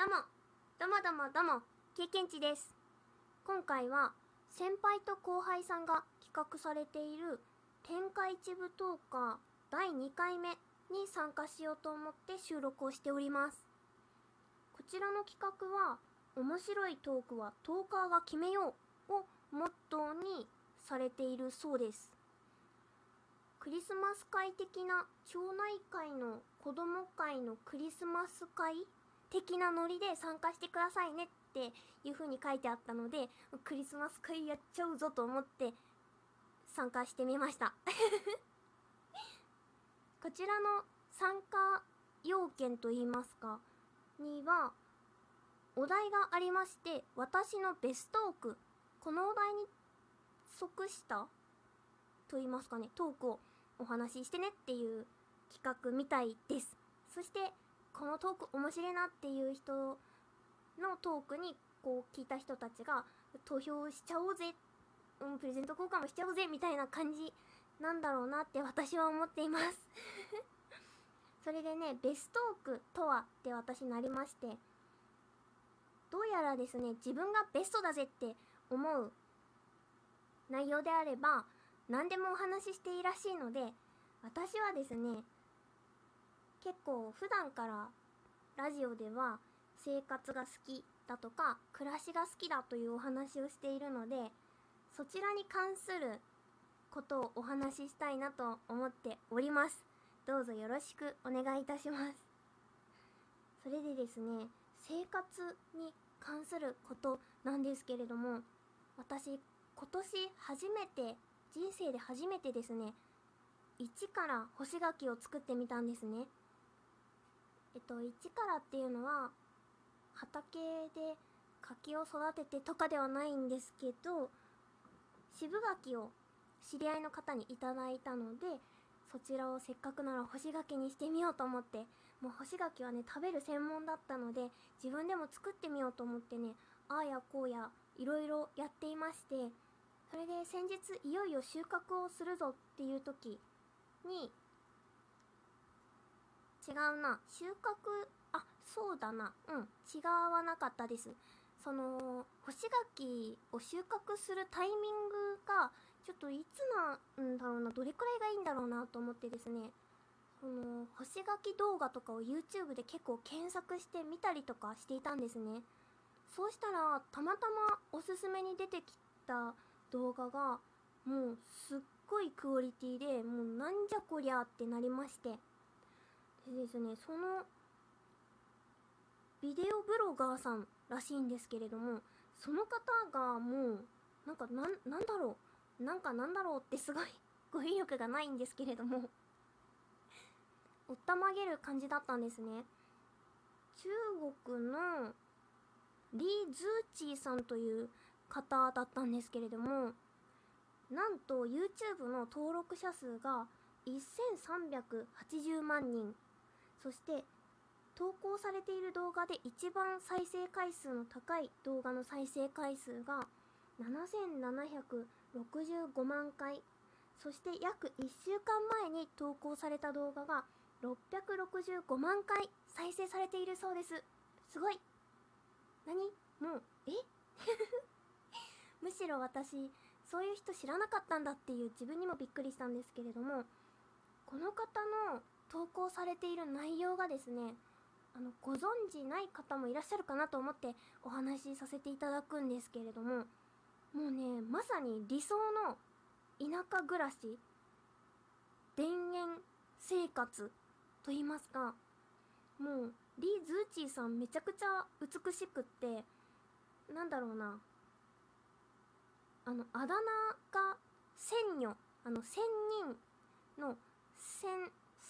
どうも、どうもどうもどうも、経験値です。今回は、先輩と後輩さんが企画されている天下一部トーカー第2回目に参加しようと思って収録をしております。こちらの企画は、面白いトークはトーカーが決めようをモットーにされているそうです。クリスマス会的な町内会の子供会のクリスマス会的なノリで参加してくださいねっていう風に書いてあったのでクリスマス会やっちゃうぞと思って参加してみました。こちらの参加要件といいますかにはお題がありまして私のベストークこのお題に即したと言いますかねトークをお話ししてねっていう企画みたいです。そしてこのトーク面白いなっていう人のトークにこう聞いた人たちが投票しちゃおうぜ、うん、プレゼント交換もしちゃおうぜみたいな感じなんだろうなって私は思っています。それでねベストークとはって私なりましてどうやらですね自分がベストだぜって思う内容であれば何でもお話ししていいらしいので私はですね結構普段からラジオでは生活が好きだとか暮らしが好きだというお話をしているのでそちらに関することをお話ししたいなと思っております。どうぞよろしくお願いいたします。それでですね生活に関することなんですけれども私今年初めて人生で初めてですね一から干し柿を作ってみたんですね。えっと一からっていうのは畑で柿を育ててとかではないんですけど渋柿を知り合いの方にいただいたのでそちらをせっかくなら干し柿にしてみようと思ってもう干し柿はね食べる専門だったので自分でも作ってみようと思ってねああやこうやいろいろやっていましてそれで先日いよいよ収穫をするぞっていう時に違うな。収穫あそうだな。うん違わなかったです。その干し柿を収穫するタイミングがちょっといつなんだろうな。どれくらいがいいんだろうなと思ってですね。その干し柿動画とかを YouTube で結構検索してみたりとかしていたんですね。そうしたらたまたまおすすめに出てきた動画がもうすっごいクオリティでもうなんじゃこりゃってなりまして。でですねそのビデオブロガーさんらしいんですけれどもその方がもうなんかなんなんだろうなんかなんだろうってすごい語彙力がないんですけれどもおったまげる感じだったんですね。中国のリー・ズーチーさんという方だったんですけれどもなんと YouTube の登録者数が1380万人。そして投稿されている動画で一番再生回数の高い動画の再生回数が7765万回。そして約1週間前に投稿された動画が665万回再生されているそうです。すごい。何？もうえ？むしろ私そういう人知らなかったんだっていう自分にもびっくりしたんですけれどもこの方の投稿されている内容がですねあのご存知ない方もいらっしゃるかなと思ってお話しさせていただくんですけれどももうねまさに理想の田舎暮らし田園生活と言いますかもうリー・ズーチーさんめちゃくちゃ美しくってなんだろうなあのあだ名が仙女あの仙人の仙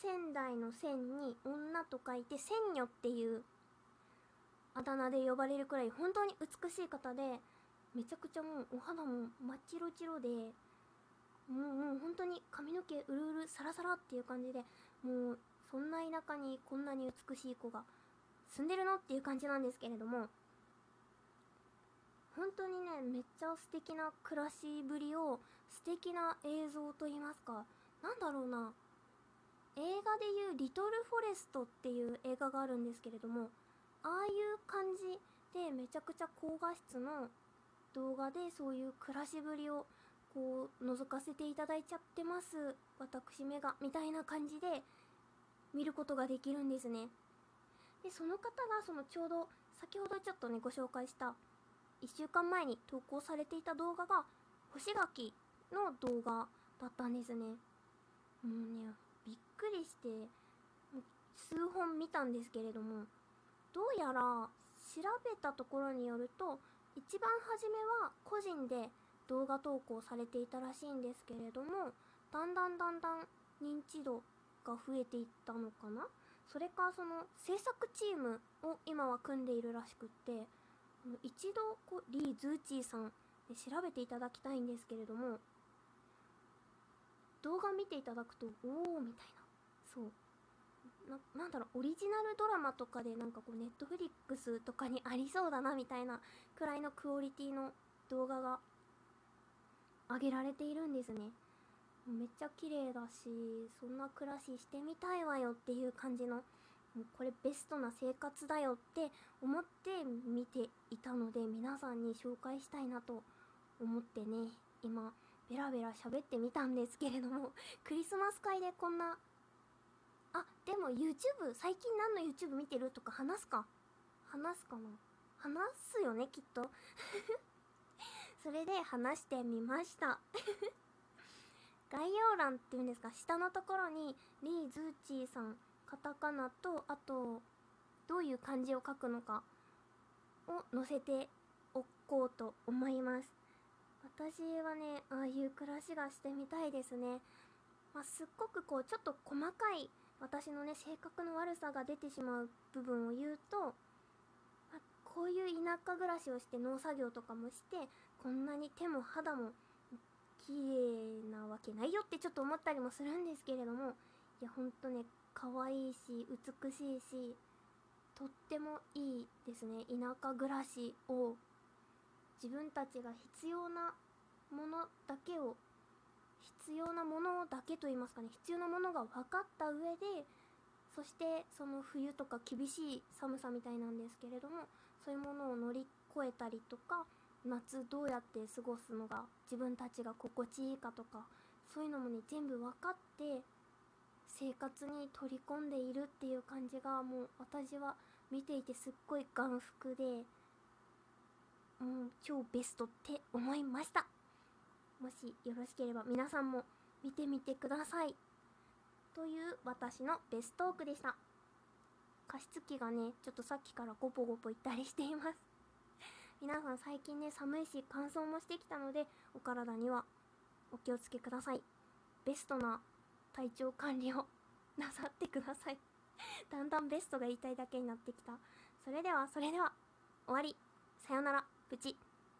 仙台の仙に女と書いて仙女っていうあだ名で呼ばれるくらい本当に美しい方でめちゃくちゃもうお肌も真っ白白でもうもう本当に髪の毛うるうるサラサラっていう感じでもうそんな田舎にこんなに美しい子が住んでるのっていう感じなんですけれども本当にねめっちゃ素敵な暮らしぶりを素敵な映像といいますかなんだろうな映画でいう「リトル・フォレスト」っていう映画があるんですけれどもああいう感じでめちゃくちゃ高画質の動画でそういう暮らしぶりをこう覗かせていただいちゃってます私めがみたいな感じで見ることができるんですね。でその方がそのちょうど先ほどちょっとねご紹介した1週間前に投稿されていた動画が干し柿の動画だったんですね。もうねびっくりして数本見たんですけれどもどうやら調べたところによると一番初めは個人で動画投稿されていたらしいんですけれどもだんだんだんだん認知度が増えていったのかな？それかその制作チームを今は組んでいるらしくって一度こうリー・ズーチーさんで調べていただきたいんですけれども動画見ていただくとおおみたいな。そう。なんだろうオリジナルドラマとかでなんかこうネットフリックスとかにありそうだなみたいなくらいのクオリティの動画が上げられているんですね。めっちゃ綺麗だしそんな暮らししてみたいわよっていう感じのもうこれベストな生活だよって思って見ていたので皆さんに紹介したいなと思ってね今ベラベラ喋ってみたんですけれども クリスマス会でこんなあでも YouTube 最近何の YouTube 見てるとか話すか？話すかな？話すよねきっと。それで話してみました。概要欄っていうんですか？下のところにリー・ズーチーさんカタカナとあとどういう漢字を書くのかを載せておこうと思います。私はねああいう暮らしがしてみたいですね、まあ、すっごくこうちょっと細かい私のね性格の悪さが出てしまう部分を言うと、まあ、こういう田舎暮らしをして農作業とかもしてこんなに手も肌も綺麗なわけないよってちょっと思ったりもするんですけれどもいやほんとね可愛いし美しいしとってもいいですね田舎暮らしを。自分たちが必要なものだけを必要なものだけと言いますかね必要なものが分かった上でそしてその冬とか厳しい寒さみたいなんですけれどもそういうものを乗り越えたりとか夏どうやって過ごすのが自分たちが心地いいかとかそういうのもね全部分かって生活に取り込んでいるっていう感じがもう私は見ていてすっごい眼福で、ん、超ベストって思いました。もしよろしければ皆さんも見てみてください。という私のベストトークでした。加湿器がねちょっとさっきからゴポゴポいったりしています。皆さん最近ね寒いし乾燥もしてきたのでお体にはお気をつけください。ベストな体調管理を なさってください。だんだんベストが言いたいだけになってきた。それではそれでは終わり。さよなら。プチ